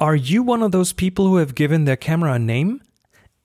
Are you one of those people who have given their camera a name?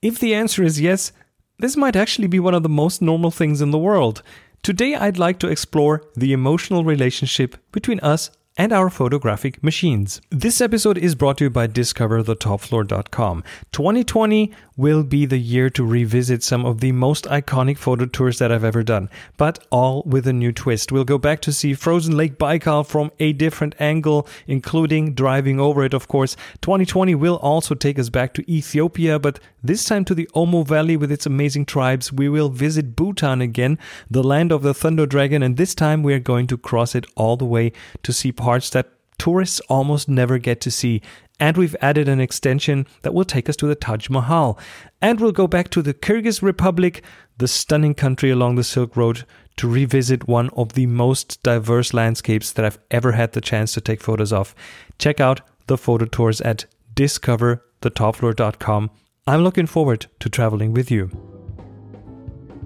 If the answer is yes, this might actually be one of the most normal things in the world. Today, I'd like to explore the emotional relationship between us and our photographic machines. This episode is brought to you by discoverthetopfloor.com. 2020 will be the year to revisit some of the most iconic photo tours that I've ever done, but all with a new twist. We'll go back to see Frozen Lake Baikal from a different angle, including driving over it, of course. 2020 will also take us back to Ethiopia, but this time to the Omo Valley with its amazing tribes. We will visit Bhutan again, the land of the Thunder Dragon, and this time we are going to cross it all the way to see parts that tourists almost never get to see. And we've added an extension that will take us to the Taj Mahal. And we'll go back to the Kyrgyz Republic, the stunning country along the Silk Road, to revisit one of the most diverse landscapes that I've ever had the chance to take photos of. Check out the photo tours at discoverthetopfloor.com. I'm looking forward to traveling with you.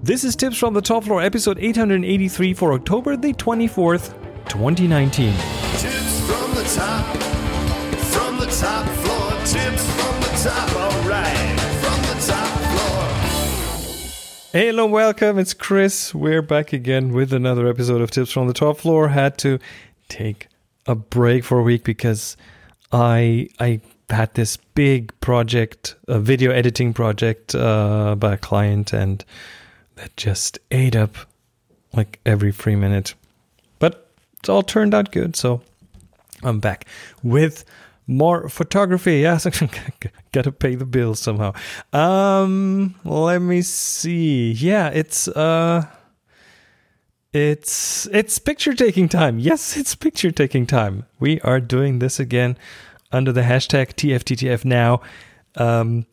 This is Tips from the Top Floor, episode 883 for October the 24th, 2019. Top, from the top floor. Tips from the top, alright, from the top floor. Hello, welcome. It's Chris. We're back again with another episode of Tips from the Top Floor. Had to take a break for a week because I I had this big project, a video editing project uh, by a client, and that just ate up like every free minute. But it's all turned out good, so I'm back with more photography. Yes, gotta pay the bills somehow. Um, let me see. Yeah, it's uh, it's it's picture taking time. Yes, it's picture taking time. We are doing this again under the hashtag TFTTF now. Um,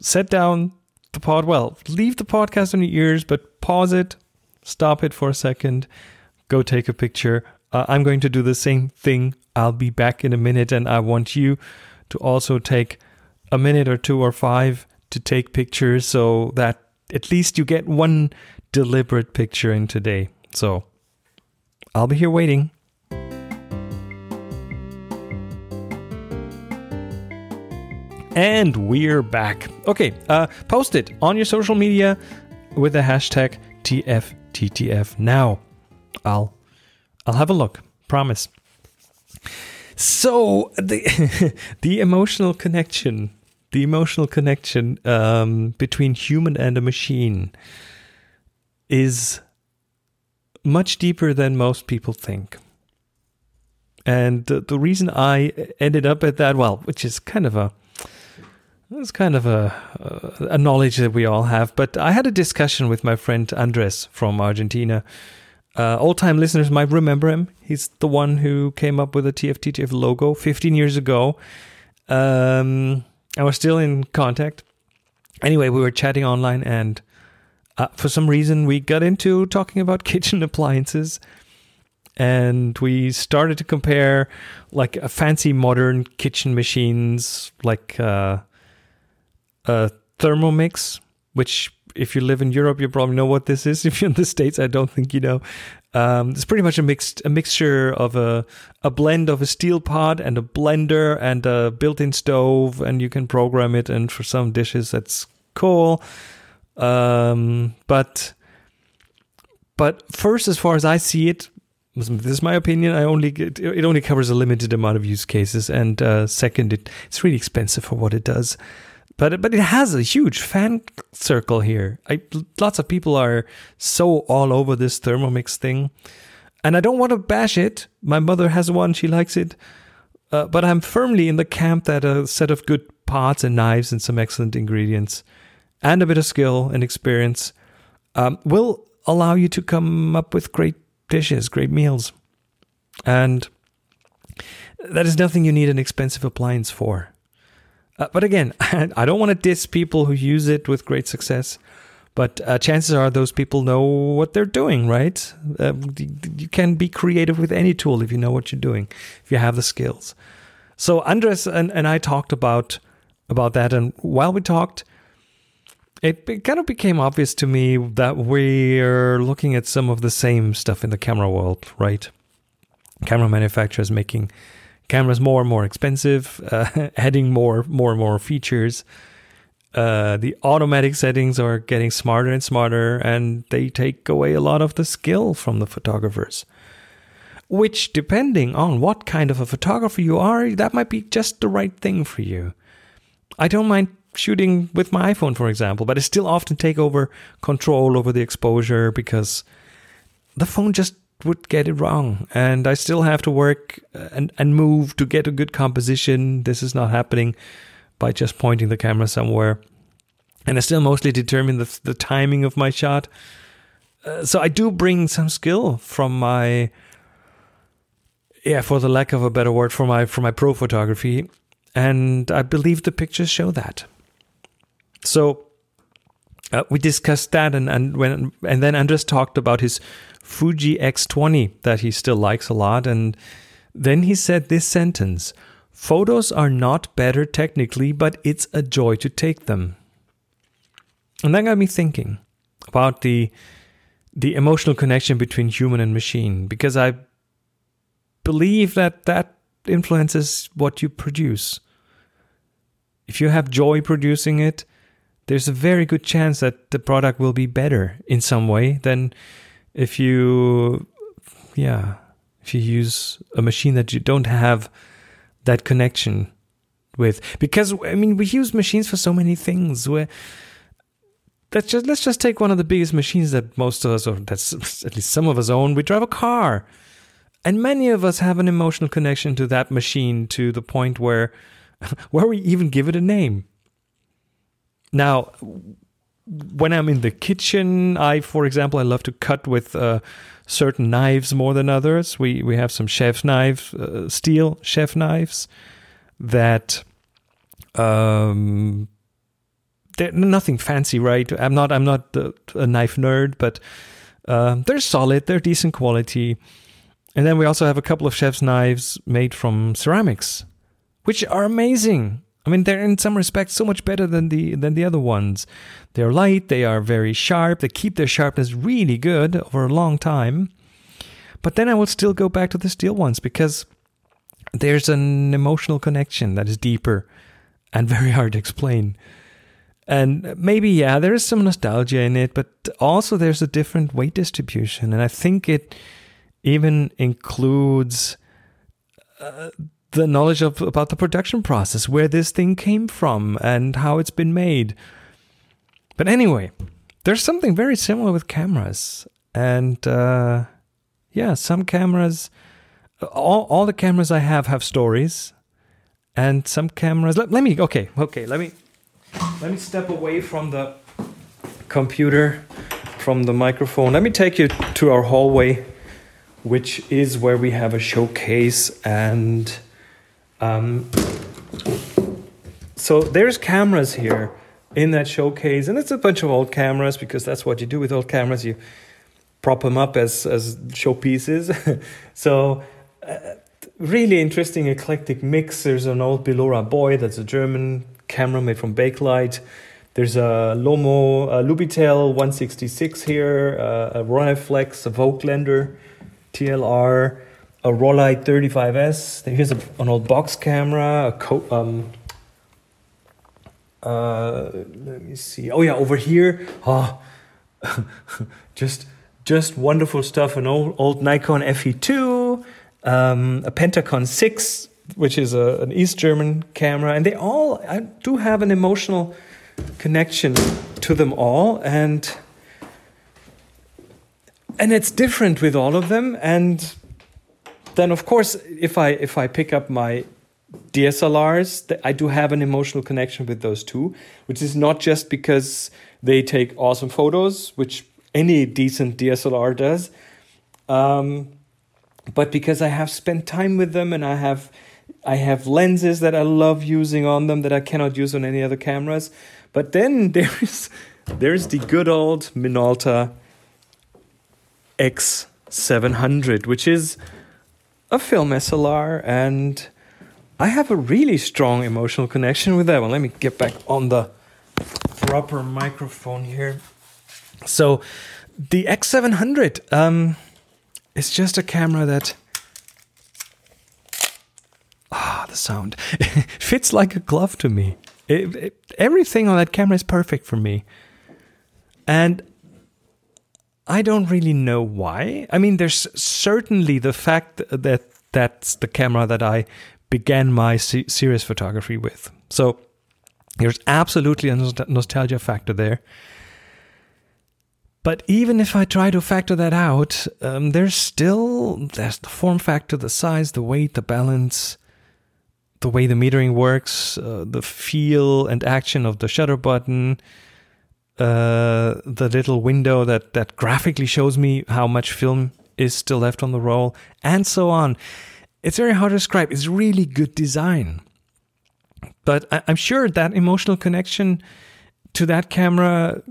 set down the pod. Well, leave the podcast on your ears, but pause it, stop it for a second, go take a picture. Uh, I'm going to do the same thing. I'll be back in a minute, and I want you to also take a minute or two or five to take pictures so that at least you get one deliberate picture in today. So I'll be here waiting. And we're back. Okay, uh, post it on your social media with the hashtag TFTTF now. I'll I'll have a look. Promise. So the the emotional connection, the emotional connection um, between human and a machine is much deeper than most people think. And the, the reason I ended up at that, well, which is kind of a it's kind of a, a knowledge that we all have. But I had a discussion with my friend Andres from Argentina. Uh, Old time listeners might remember him. He's the one who came up with the TFTTF logo 15 years ago. Um, and we're still in contact. Anyway, we were chatting online, and uh, for some reason, we got into talking about kitchen appliances. And we started to compare like a fancy modern kitchen machines, like uh, uh, Thermomix, which if you live in Europe, you probably know what this is. If you're in the States, I don't think you know. Um, it's pretty much a mixed a mixture of a a blend of a steel pot and a blender and a built-in stove, and you can program it. And for some dishes, that's cool. Um, but but first, as far as I see it, this is my opinion. I only get, it only covers a limited amount of use cases, and uh, second, it, it's really expensive for what it does but but it has a huge fan circle here. I, lots of people are so all over this Thermomix thing, and I don't want to bash it. My mother has one; she likes it, uh, but I'm firmly in the camp that a set of good pots and knives and some excellent ingredients, and a bit of skill and experience, um, will allow you to come up with great dishes, great meals, and that is nothing you need an expensive appliance for. Uh, but again, I don't want to diss people who use it with great success. But uh, chances are those people know what they're doing, right? Uh, you can be creative with any tool if you know what you're doing, if you have the skills. So Andres and, and I talked about about that, and while we talked, it, it kind of became obvious to me that we're looking at some of the same stuff in the camera world, right? Camera manufacturers making cameras more and more expensive, uh, adding more, more and more features. Uh, the automatic settings are getting smarter and smarter, and they take away a lot of the skill from the photographers. Which, depending on what kind of a photographer you are, that might be just the right thing for you. I don't mind shooting with my iPhone, for example, but I still often take over control over the exposure because the phone just would get it wrong. And I still have to work and, and move to get a good composition. This is not happening by just pointing the camera somewhere. And I still mostly determine the, the timing of my shot. Uh, so I do bring some skill from my, yeah, for the lack of a better word, for my for my pro photography, and I believe the pictures show that. So uh, we discussed that, and and when and then Andres talked about his Fuji X20 that he still likes a lot, and then he said this sentence: "Photos are not better technically, but it's a joy to take them." And that got me thinking about the the emotional connection between human and machine, because I believe that that influences what you produce. If you have joy producing it, there's a very good chance that the product will be better in some way than if you yeah if you use a machine that you don't have that connection with. Because i mean we use machines for so many things. Where let's just let's just take one of the biggest machines that most of us or that's at least some of us own. We drive a car. And many of us have an emotional connection to that machine to the point where where we even give it a name now, when I'm in the kitchen, I, for example, I love to cut with uh, certain knives more than others. We we have some chef knives, uh, steel chef knives that um, they're nothing fancy, right? I'm not I'm not a, a knife nerd, but uh, they're solid, they're decent quality. And then we also have a couple of chef's knives made from ceramics, which are amazing. I mean, they're in some respects so much better than the than the other ones. They're light, they are very sharp, they keep their sharpness really good over a long time. But then I will still go back to the steel ones because there's an emotional connection that is deeper and very hard to explain. And maybe, yeah, there is some nostalgia in it, but also there's a different weight distribution. And I think it even includes uh, the knowledge of about the production process, where this thing came from, and how it's been made. But anyway, there's something very similar with cameras, and uh, yeah, some cameras, all all the cameras I have have stories, and some cameras. Let, let me okay okay let me let me step away from the computer, from the microphone. Let me take you to our hallway, which is where we have a showcase and um, so there's cameras here in that showcase, and it's a bunch of old cameras because that's what you do with old cameras. You prop them up as as showpieces. so. Uh, really interesting eclectic mix. There's an old Bilora Boy, that's a German camera made from Bakelite. There's a Lomo a Lubitel 166 here, uh, a Rolleiflex, a Voigtlander TLR, a Rollei 35S. Here's a, an old box camera, um, uh, let me see. Oh yeah, over here, oh, just just wonderful stuff. An old old Nikon FE2, um, a Pentacon 6, which is a, an East German camera, and they all I do have an emotional connection to them all, and and it's different with all of them, and then of course if i if i pick up my DSLRs, I do have an emotional connection with those two, which is not just because they take awesome photos, which any decent DSLR does, um, but because I have spent time with them and I have I have lenses that I love using on them that I cannot use on any other cameras. But then there's there's the good old Minolta X700, which is a film SLR, and I have a really strong emotional connection with that one. Let me get back on the proper microphone here. So, the X700 um, is just a camera that Ah, the sound. fits like a glove to me. It, it- everything on that camera is perfect for me. And I don't really know why. I mean, there's certainly the fact that that's the camera that I began my se- serious photography with. So there's absolutely a nost- nostalgia factor there. But even if I try to factor that out, um, there's still there's the form factor, the size, the weight, the balance, the way the metering works, uh, the feel and action of the shutter button, uh, the little window that that graphically shows me how much film is still left on the roll, and so on. It's very hard to describe. It's really good design, but I, I'm sure that emotional connection to that camera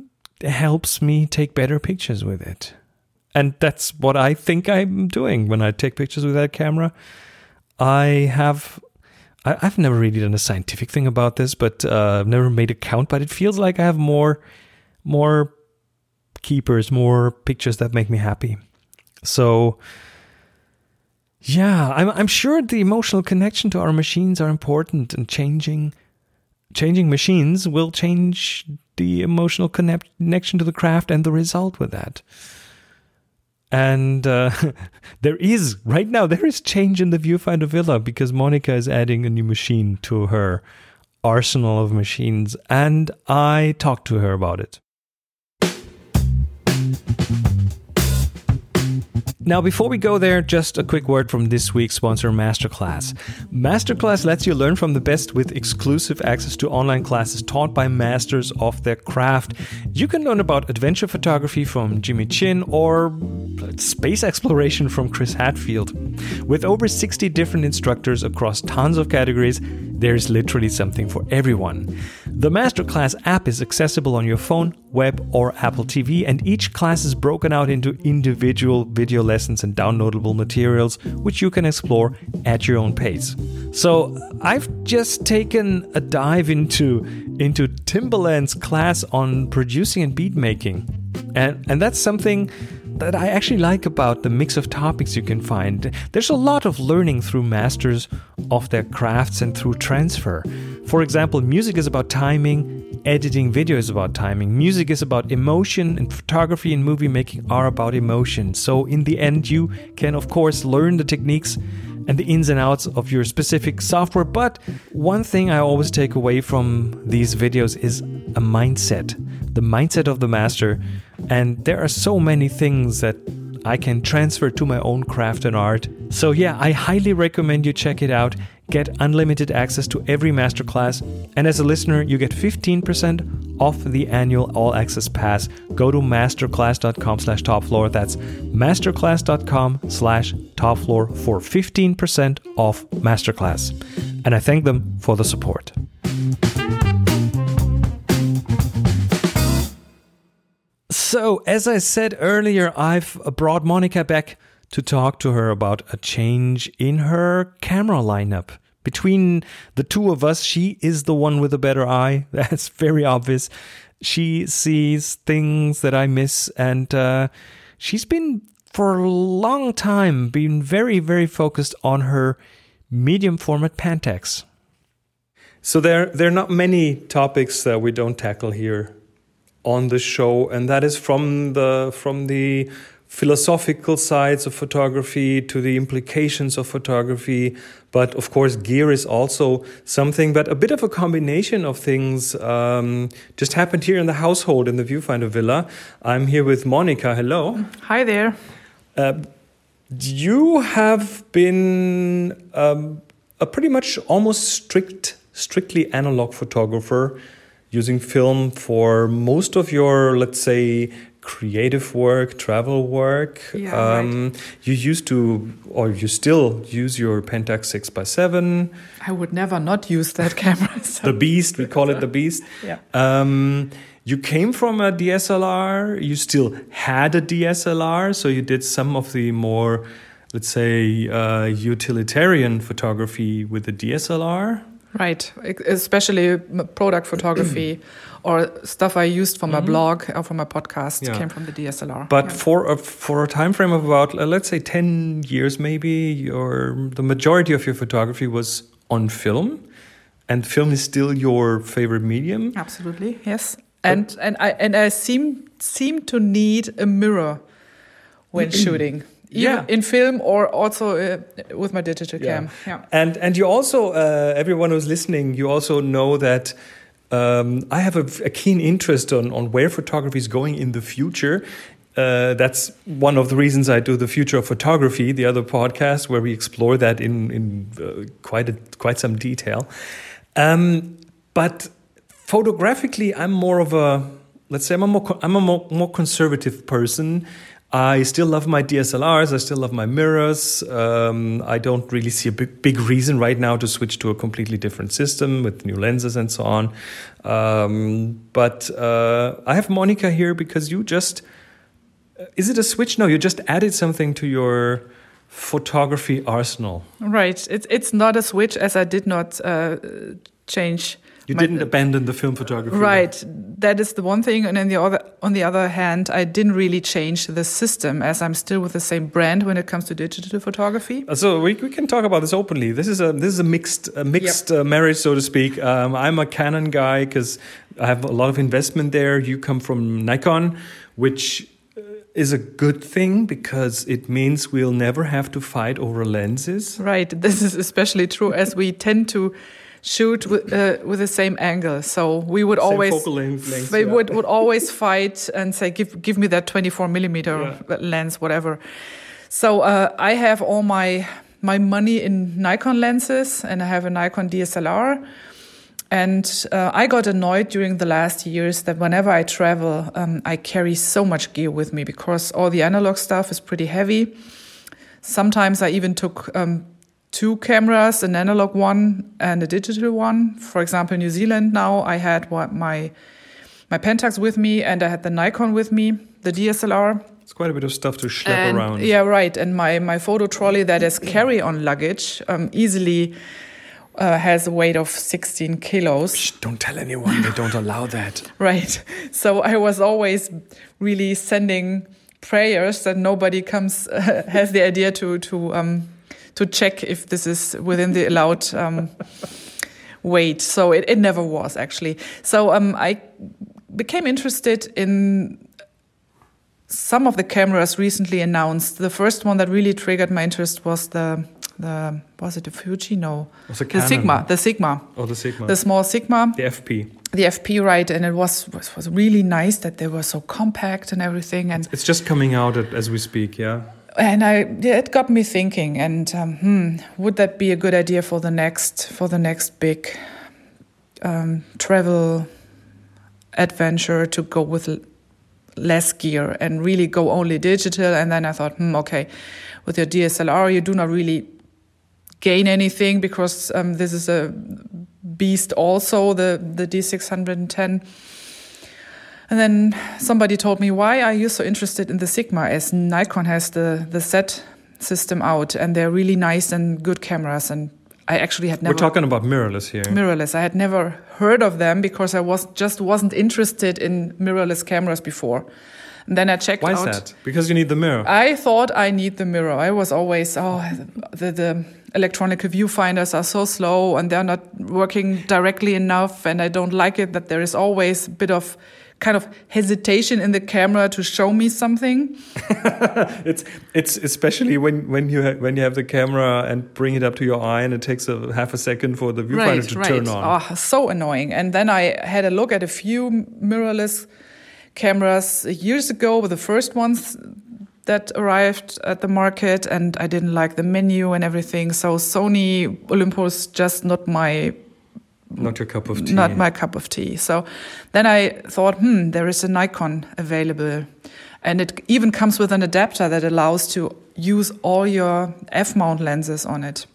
helps me take better pictures with it. And that's what I think I'm doing when I take pictures with that camera. I have, I, I've never really done a scientific thing about this, but uh, I've never made a count. But it feels like I have more, more keepers, more pictures that make me happy. So, yeah, I'm I'm sure the emotional connection to our machines are important and changing changing machines will change the emotional connect- connection to the craft and the result with that. And uh, there is right now there is change in the viewfinder villa because Monica is adding a new machine to her arsenal of machines, and I talked to her about it. Thank you. Now, before we go there, just a quick word from this week's sponsor, Masterclass. Masterclass lets you learn from the best with exclusive access to online classes taught by masters of their craft. You can learn about adventure photography from Jimmy Chin or space exploration from Chris Hadfield. With over 60 different instructors across tons of categories, there's literally something for everyone. The Masterclass app is accessible on your phone, web, or Apple TV, and each class is broken out into individual video lessons and downloadable materials, which you can explore at your own pace. So, I've just taken a dive into into Timbaland's class on producing and beat making, and and that's something that I actually like about the mix of topics you can find. There's a lot of learning through masters of their crafts and through transfer. For example, music is about timing, editing video is about timing, music is about emotion, and photography and movie making are about emotion. So, in the end, you can, of course, learn the techniques and the ins and outs of your specific software. But one thing I always take away from these videos is a mindset the mindset of the master. And there are so many things that I can transfer to my own craft and art. So, yeah, I highly recommend you check it out. Get unlimited access to every masterclass. And as a listener, you get 15% off the annual all access pass. Go to masterclass.com slash top floor. That's masterclass.com slash top floor for 15% off masterclass. And I thank them for the support. So, as I said earlier, I've brought Monica back to talk to her about a change in her camera lineup. Between the two of us, she is the one with a better eye. That's very obvious. She sees things that I miss, and uh, she's been for a long time been very, very focused on her medium format Pentax. So there, there are not many topics that we don't tackle here on the show, and that is from the from the philosophical sides of photography to the implications of photography. But of course, gear is also something, but a bit of a combination of things um, just happened here in the household in the Viewfinder Villa. I'm here with Monica. Hello. Hi there. Uh, you have been um, a pretty much almost strict, strictly analog photographer, using film for most of your, let's say, creative work, travel work. Yeah, right. um, You used to, or you still use your Pentax six x seven, I would never not use that camera. so- the Beast. We call it the Beast. Yeah. Um, you came from a DSLR. You still had a DSLR, so you did some of the more, let's say, uh, utilitarian photography with the DSLR. Right, especially product photography or stuff I used for my blog or for my podcast Yeah. came from the DSLR. But Yeah. for a, for a time frame of about uh, let's say ten years, maybe your the majority of your photography was on film, and film is still your favorite medium. Absolutely, yes. And and I and I seem seem to need a mirror when shooting. Yeah. in film or also uh, with my digital Yeah. cam. Yeah. And and you also, uh, everyone who's listening, you also know that um, I have a, a keen interest on on where photography is going in the future. Uh, that's one of the reasons I do the future of photography, the other podcast where we explore that in in uh, quite a, quite some detail. Um, but photographically, I'm more of a let's say I'm a more I'm a more, more conservative person. I still love my DSLRs. I still love my mirrors. Um, I don't really see a big, big reason right now to switch to a completely different system with new lenses and so on. Um, but uh, I have Monica here because you just is it a switch? No, you just added something to your photography arsenal. Right. It's it's not a switch as I did not uh, change. You my- didn't abandon the film photography. Right. That is the one thing, and then the other, on the other hand, I didn't really change the system as I'm still with the same brand when it comes to digital photography. Uh, So we, we can talk about this openly. This is a this is a mixed a mixed uh, marriage, so to speak. Um, I'm a Canon guy because I have a lot of investment there. You come from Nikon, which uh, is a good thing because it means we'll never have to fight over lenses. Right. This is especially true as we tend to shoot with, uh, with the same angle. So we would Same always focal length- length, we yeah. would, would always fight and say, give give me that 24 millimeter lens, whatever. So uh, I have all my my money in Nikon lenses, and I have a Nikon DSLR. And uh, I got annoyed during the last years that whenever I travel, um, I carry so much gear with me because all the analog stuff is pretty heavy. Sometimes I even took um, two cameras, an analog one and a digital one. For example, New Zealand now I had what my my Pentax with me and I had the Nikon with me, the DSLR. It's quite a bit of stuff to schlep And- around. Yeah, right. And my, my photo trolley that is carry-on luggage um, easily uh, has a weight of 16 kilos. Shh, don't tell anyone. They don't allow that. Right. So I was always really sending prayers that nobody comes uh, has the idea to to um, to check if this is within the allowed um, weight. So it, it never was actually. So um, I became interested in some of the cameras recently announced. The first one that really triggered my interest was the the was it the Fuji? No, the Sigma. The Sigma. Oh, the Sigma. The small Sigma the FP. the FP right, and it was, was was really nice that they were so compact and everything, and It's just coming out as we speak, yeah? And I it got me thinking, and um, hmm, would that be a good idea for the next for the next big um, travel adventure to go with less gear and really go only digital? And then I thought, hmm, okay, with your DSLR, you do not really gain anything because um, this is a beast also the the D610 and then somebody told me why are you so interested in the Sigma as Nikon has the the Z system out and they're really nice and good cameras and I actually had never We're talking about mirrorless here. mirrorless I had never heard of them because I was just wasn't interested in mirrorless cameras before and then I checked Why is that? Because you need the mirror. I thought I need the mirror. I was always, oh, the, the electronic viewfinders are so slow and they're not working directly enough. And I don't like it that there is always a bit of kind of hesitation in the camera to show me something. It's it's especially when when you ha- when you have the camera and bring it up to your eye and it takes a half a second for the viewfinder to turn on. Oh, so annoying. And then I had a look at a few mirrorless cameras years ago, with the first ones that arrived at the market, and I didn't like the menu and everything. So Sony Olympus just not my Not your cup of tea. not my cup of tea. So then I thought, hmm, there is a Nikon available. And it even comes with an adapter that allows to use all your F mount lenses on it,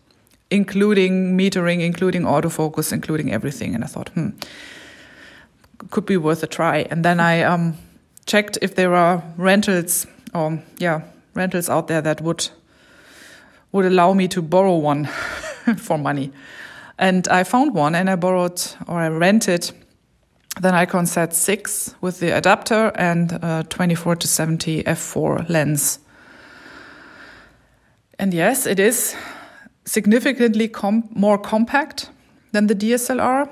including metering, including autofocus, including everything. And I thought, hmm, could be worth a try. And then I um, checked if there are rentals or yeah, rentals out there that would would allow me to borrow one for money. And I found one and I borrowed or I rented the Nikon Z6 with the adapter and a 24 to 70 f4 lens. And yes, it is significantly com- more compact than the DSLR.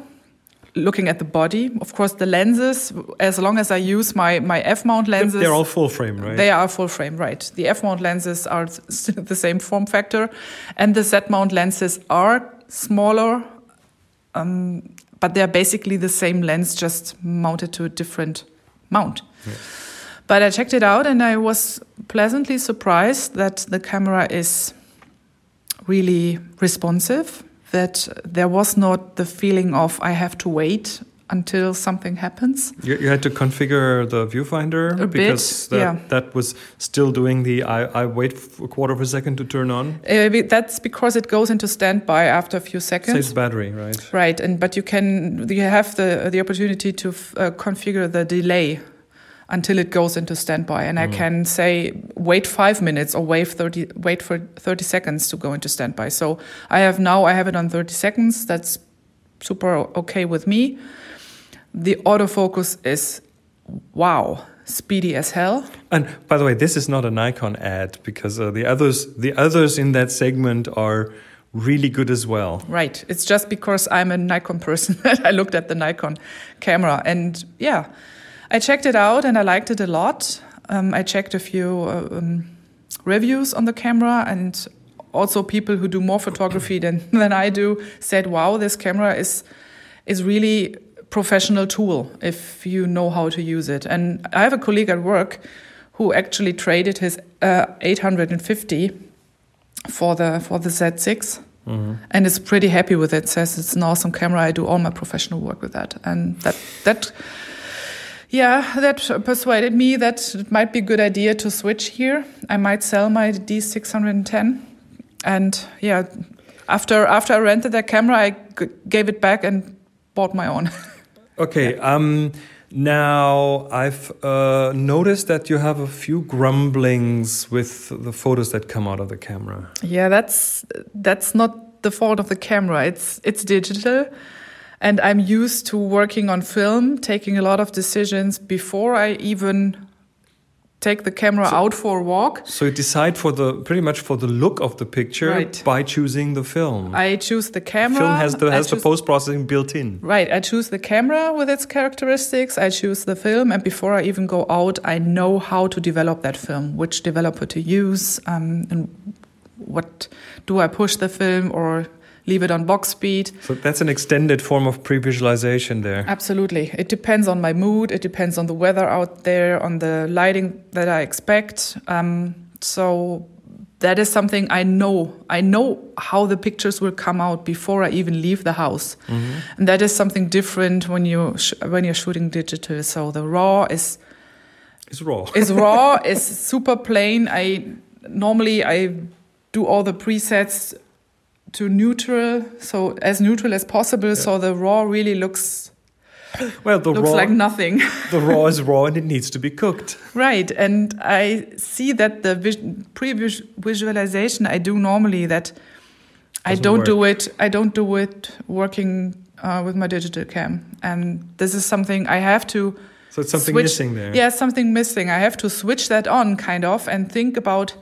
Looking at the body, of course, the lenses. As long as I use my my f mount lenses, They're all full frame, right? they are full frame, right? The f mount lenses are the same form factor, and the Z mount lenses are smaller, um, but they are basically the same lens, just mounted to a different mount. But I checked it out, and I was pleasantly surprised that the camera is really responsive. That there was not the feeling of I have to wait until something happens. You, you had to configure the viewfinder A bit, because that, yeah. that was still doing the I, I wait for a quarter of a second to turn on. Uh, that's because it goes into standby after a few seconds. Saves battery, right? Right, and but you can you have the the opportunity to uh, configure the delay until it goes into standby, and I can say wait five minutes or wait thirty wait for thirty seconds to go into standby. So I have now I have it on thirty seconds. That's super okay with me. The autofocus is wow speedy as hell. And by the way, this is not a Nikon ad because uh, the others the others in that segment are really good as well. Right. It's just because I'm a Nikon person that I looked at the Nikon camera. And yeah, I checked it out and I liked it a lot. Um, I checked a few uh, um, reviews on the camera and also people who do more photography than, than I do said, wow, this camera is, is really professional tool if you know how to use it. And I have a colleague at work who actually traded his uh, 850 for the for the Z6 and is pretty happy with it. Says it's an awesome camera. I do all my professional work with that, and that that yeah that persuaded me that it might be a good idea to switch here. I might sell my D610, and yeah, after after I rented that camera, I g- gave it back and bought my own. Okay. Um, now I've uh, noticed that you have a few grumblings with the photos that come out of the camera. Yeah, that's that's not the fault of the camera. It's it's digital, and I'm used to working on film, taking a lot of decisions before I even take the camera out for a walk. So you decide for the pretty much for the look of the picture Right. by choosing the film. I choose the camera. film has the has the post processing built in. Right, I choose the camera with its characteristics. I choose the film, and before I even go out, I know how to develop that film, which developer to use, um, and what do I push the film or leave it on box speed. So that's an extended form of pre-visualization there. Absolutely. It depends on my mood. It depends on the weather out there, on the lighting that I expect. Um, so that is something I know. I know how the pictures will come out before I even leave the house, and that is something different when you sh- when you're shooting digital. So the raw is It's raw. is raw is super plain. I normally I do all the presets to neutral, so as neutral as possible. So the raw really looks well, the looks raw like nothing. the raw is raw and it needs to be cooked. right. And I see that the vis- pre-visualization I do normally that I Doesn't don't do it. I don't do it working uh, with my digital cam, and this is something I have to. So it's something switch- missing there. Yeah, something missing. I have to switch that on, kind of, and think about.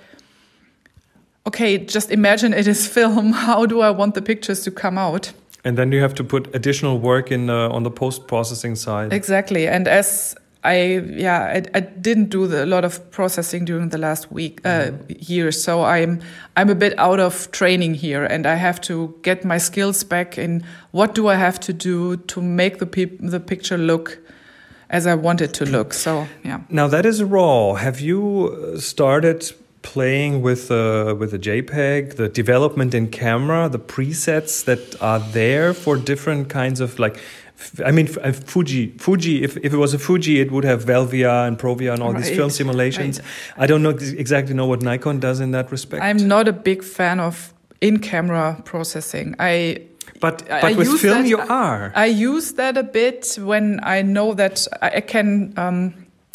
Okay, just imagine it is film. How do I want the pictures to come out? And then you have to put additional work in uh, on the post processing side. Exactly. And as I, yeah, I, I didn't do the, a lot of processing during the last week, uh, years. So I'm, I'm a bit out of training here and I have to get my skills back in what do I have to do to make the peop- the picture look as I want it to look. So, yeah. Now that is raw. Have you uh, started playing with uh, with the JPEG, the development in camera, the presets that are there for different kinds of like? I mean, uh, Fuji. Fuji. If, if it was a Fuji, it would have Velvia and Provia and all these film simulations. right. I don't know exactly know what Nikon does in that respect. I'm not a big fan of in-camera processing. I but but I with use film, that- you are. I use that a bit when I know that I I can um,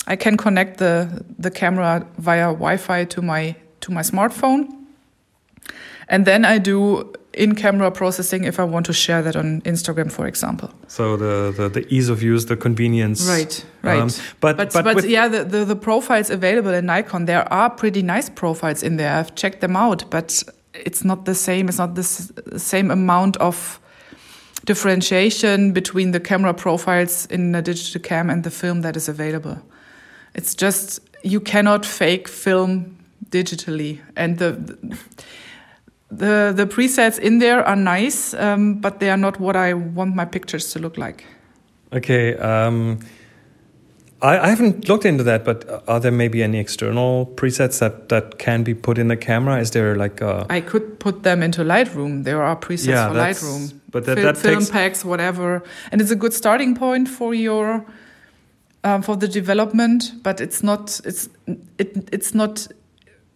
I can connect the the camera via Wi-Fi to my to my smartphone, and then I do in-camera processing if I want to share that on Instagram, for example. so the, the the ease of use, the convenience. Right, right. Um, but But but, but, yeah, the, the the profiles available in Nikon there are pretty nice profiles in there. I've checked them out, but it's not the same. It's not the s- same amount of differentiation between the camera profiles in a digital cam and the film that is available. It's just you cannot fake film digitally, and the the the presets in there are nice, um, but they are not what I want my pictures to look like. Okay. Um, I, I haven't looked into that, but are there maybe any external presets that, that can be put in the camera? Is there like a I could put them into Lightroom. There are presets Yeah, for Lightroom, but that- Fil- that film takes- packs, whatever, and it's a good starting point for your um, for the development. But it's not it's it, it's not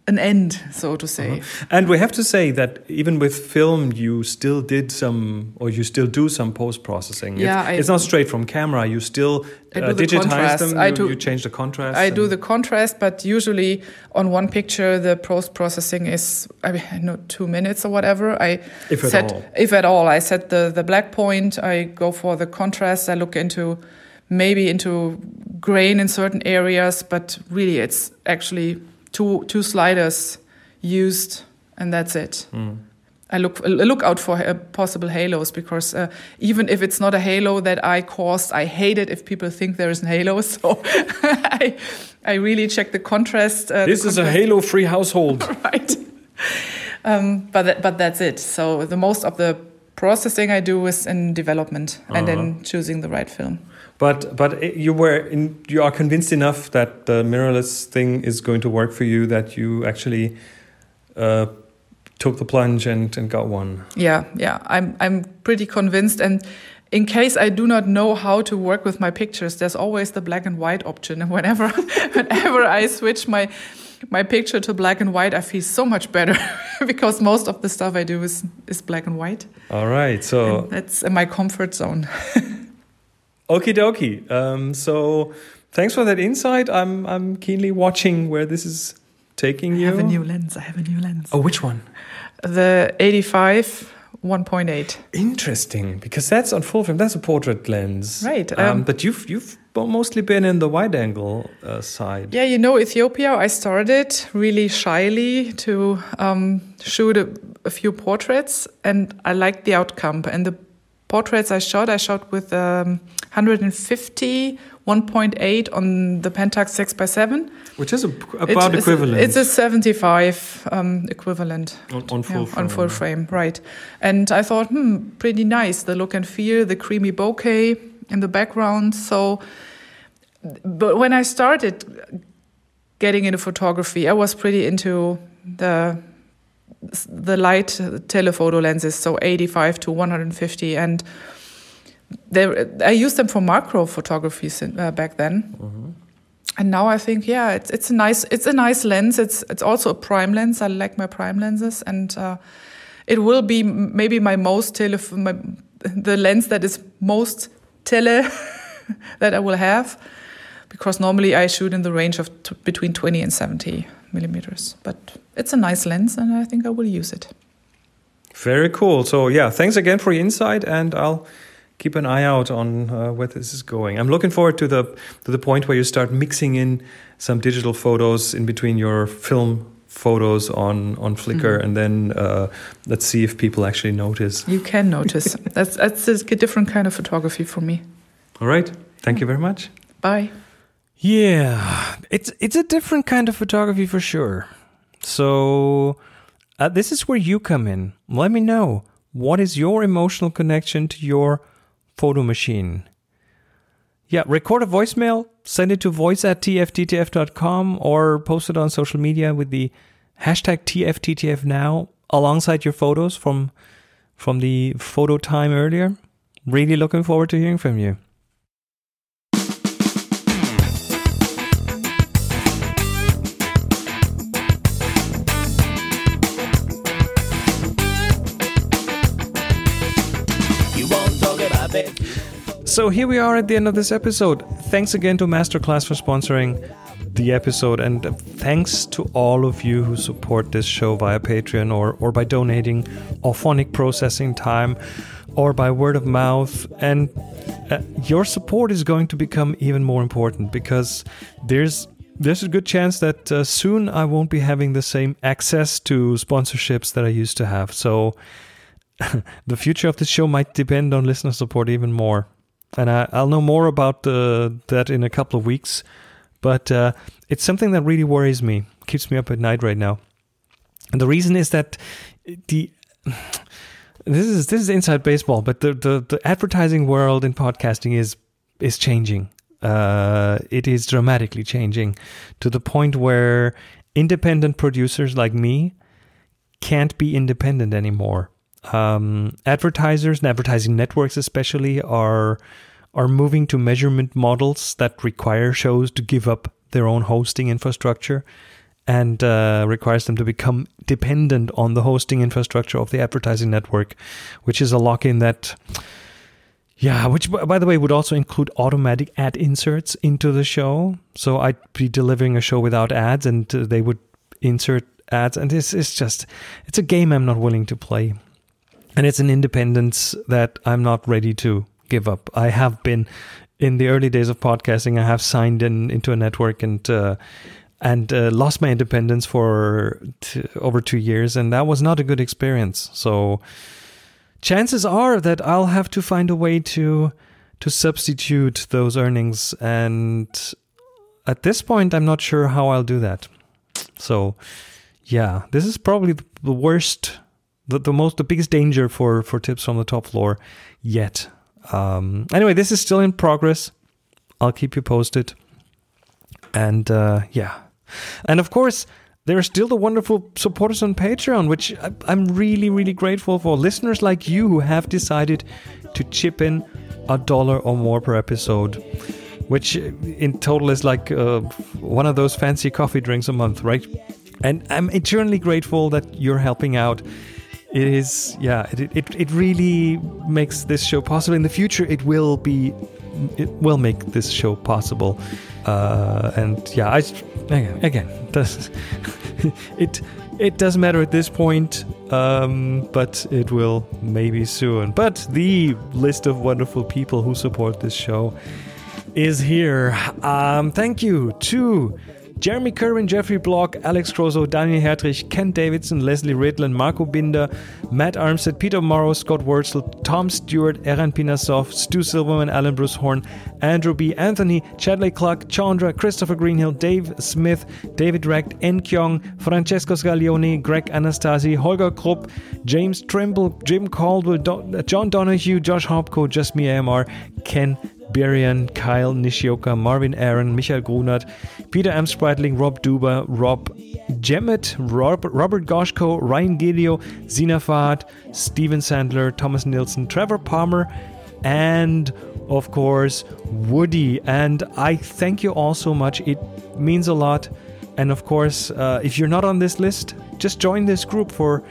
an end, so to say. And we have to say that even with film, you still did some, or you still do some post processing. Yeah, it's, I- it's not straight from camera. You still I uh, digitize contrast. them. I you, do- you change the contrast. I do the contrast, but usually on one picture the post processing is I mean, no two minutes or whatever. I If at all. if at all. I set the the black point. I go for the contrast. I look into maybe into grain in certain areas, but really it's actually two two sliders used, and that's it. Mm. I look I look out for uh, possible halos because uh, even if it's not a halo that I caused, I hate it if people think there is a halo. So I I really check the contrast. Uh, the This is a Halo-free household. right? Um, but that, but that's it. So the most of the processing I do is in development and then choosing the right film. But but you were in, you are convinced enough that the mirrorless thing is going to work for you that you actually uh, took the plunge and, and got one. Yeah, yeah. I'm I'm pretty convinced and. In case I do not know how to work with my pictures, there's always the black and white option. And whenever, whenever I switch my my picture to black and white, I feel so much better because most of the stuff I do is is black and white. All right, so And that's in my comfort zone. Okie dokie. Um, so thanks for that insight. I'm I'm keenly watching where this is taking you. I have a new lens. I have a new lens. oh, which one? The 85 1.8. Interesting, because that's on full frame. That's a portrait lens, Right, Um, um, but you've you've mostly been in the wide angle uh, side. Yeah, you know, Ethiopia, I started really shyly to um, shoot a, a few portraits, and I liked the outcome. And the portraits I shot, I shot with um, 150 1.8 on the Pentax 6x7. which is a, about it's, equivalent. It's a 75 um, equivalent. on, on full Yeah, frame. on full frame, right. And I thought, hmm, pretty nice, the look and feel, the creamy bokeh in the background. So, but when I started getting into photography, I was pretty into the the light telephoto lenses, so 85 to 150, and they, I used them for macro photography uh, back then. And now I think, yeah, it's it's a nice it's a nice lens. It's it's also a prime lens. I like my prime lenses, and uh, it will be m- maybe my most tele my, the lens that is most tele that I will have, because normally I shoot in the range of t- between twenty and seventy millimeters. But it's a nice lens, and I think I will use it. Very cool. So yeah, thanks again for your insight, and I'll keep an eye out on uh, where this is going. I'm looking forward to the to the point where you start mixing in some digital photos in between your film photos on on Flickr, Mhm. and then uh, let's see if people actually notice. You can notice that's that's a different kind of photography for me. All right. Thank you very much. Bye. Yeah, it's it's a different kind of photography for sure. So uh, this is where you come in. Let me know what is your emotional connection to your photo machine. Yeah, record a voicemail, send it to voice at tfttf.com or post it on social media with the hashtag TFTTF now alongside your photos from from the photo time earlier. Really looking forward to hearing from you. You So here we are at the end of this episode. Thanks again to Masterclass for sponsoring the episode, and thanks to all of you who support this show via Patreon or, or by donating or phonic processing time or by word of mouth. And uh, your support is going to become even more important because there's there's a good chance that uh, soon I won't be having the same access to sponsorships that I used to have. So the future of this show might depend on listener support even more. And I, I'll know more about uh, that in a couple of weeks. But uh, it's something that really worries me, keeps me up at night right now. And the reason is that the this is this is inside baseball, but the the, the advertising world in podcasting is is changing. Uh, it is dramatically changing to the point where independent producers like me can't be independent anymore. Um, advertisers and advertising networks, especially, are are moving to measurement models that require shows to give up their own hosting infrastructure and uh, requires them to become dependent on the hosting infrastructure of the advertising network, which is a lock in that. Yeah, which by the way would also include automatic ad inserts into the show. So I'd be delivering a show without ads, and uh, they would insert ads, and this is just it's a game I'm not willing to play, and it's an independence that I'm not ready to give up. I have been in the early days of podcasting. I have signed in into a network and uh, and uh, lost my independence for t- over two years, and that was not a good experience. So chances are that I'll have to find a way to to substitute those earnings, and at this point, I'm not sure how I'll do that. So yeah, this is probably the worst, the, the most, the biggest danger for for tips from the top floor yet. Um, anyway, this is still in progress. I'll keep you posted. And uh, yeah. And of course, there are still the wonderful supporters on Patreon, which I'm really, really grateful for. Listeners like you who have decided to chip in a dollar or more per episode, which in total is like uh, one of those fancy coffee drinks a month, right? And I'm eternally grateful that you're helping out. It is, yeah, it, it, it really makes this show possible. In the future, it will be, it will make this show possible. Uh, and yeah, I again, again it it doesn't matter at this point, um, but it will maybe soon. But the list of wonderful people who support this show is here. Um, thank you to Jeremy Kerwin, Jeffrey Block, Alex Crozo, Daniel Hertrich, Ken Davidson, Leslie Ridland, Marco Binder, Matt Armstead, Peter Morrow, Scott Wurzel, Tom Stewart, Eran Pinasov, Stu Silverman, Alan Bruce Horn, Andrew B. Anthony, Chadley Clark, Chandra, Christopher Greenhill, Dave Smith, David Recht, Kyong, Francesco Scaglione, Greg Anastasi, Holger Krupp, James Trimble, Jim Caldwell, John Donahue, Josh Hopko, Just Me AMR, Ken Berian, Kyle Nishioka, Marvin Aaron, Michael Grunert, Peter M. Spratling, Rob Duber, Rob Jemmett, Rob, Robert Goshko, Ryan Gilio, Zina Steven Sandler, Thomas Nilsson, Trevor Palmer, and of course Woody. And I thank you all so much. It means a lot. And of course, uh, if you're not on this list, just join this group for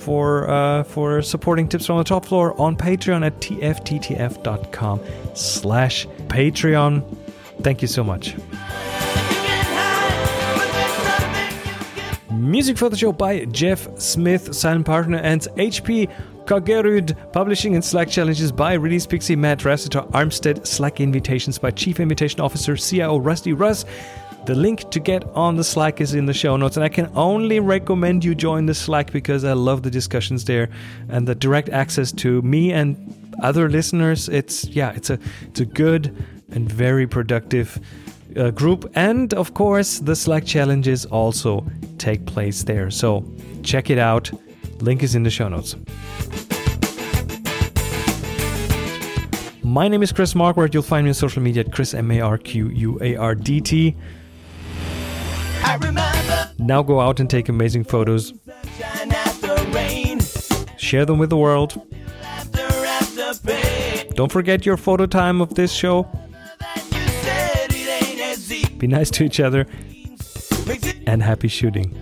for uh, for supporting tips from the top floor on Patreon at tftf.com slash Patreon. Thank you so much. Music for the show by Jeff Smith, silent partner, and HP Kagerud. Publishing and Slack challenges by Release Pixie, Matt Rassiter, Armstead. Slack invitations by Chief Invitation Officer, CIO Rusty Russ. The link to get on the Slack is in the show notes, and I can only recommend you join the Slack because I love the discussions there and the direct access to me and other listeners. It's yeah, it's a it's a good and very productive uh, group, and of course, the Slack challenges also take place there. So check it out. Link is in the show notes. My name is Chris Marquardt. You'll find me on social media at Chris M A R Q U A R D T. Now go out and take amazing photos, shine after rain, share them with the world. after after pain. Don't forget your photo time of this show. That you said it ain't as easy. Be nice to each other and happy shooting.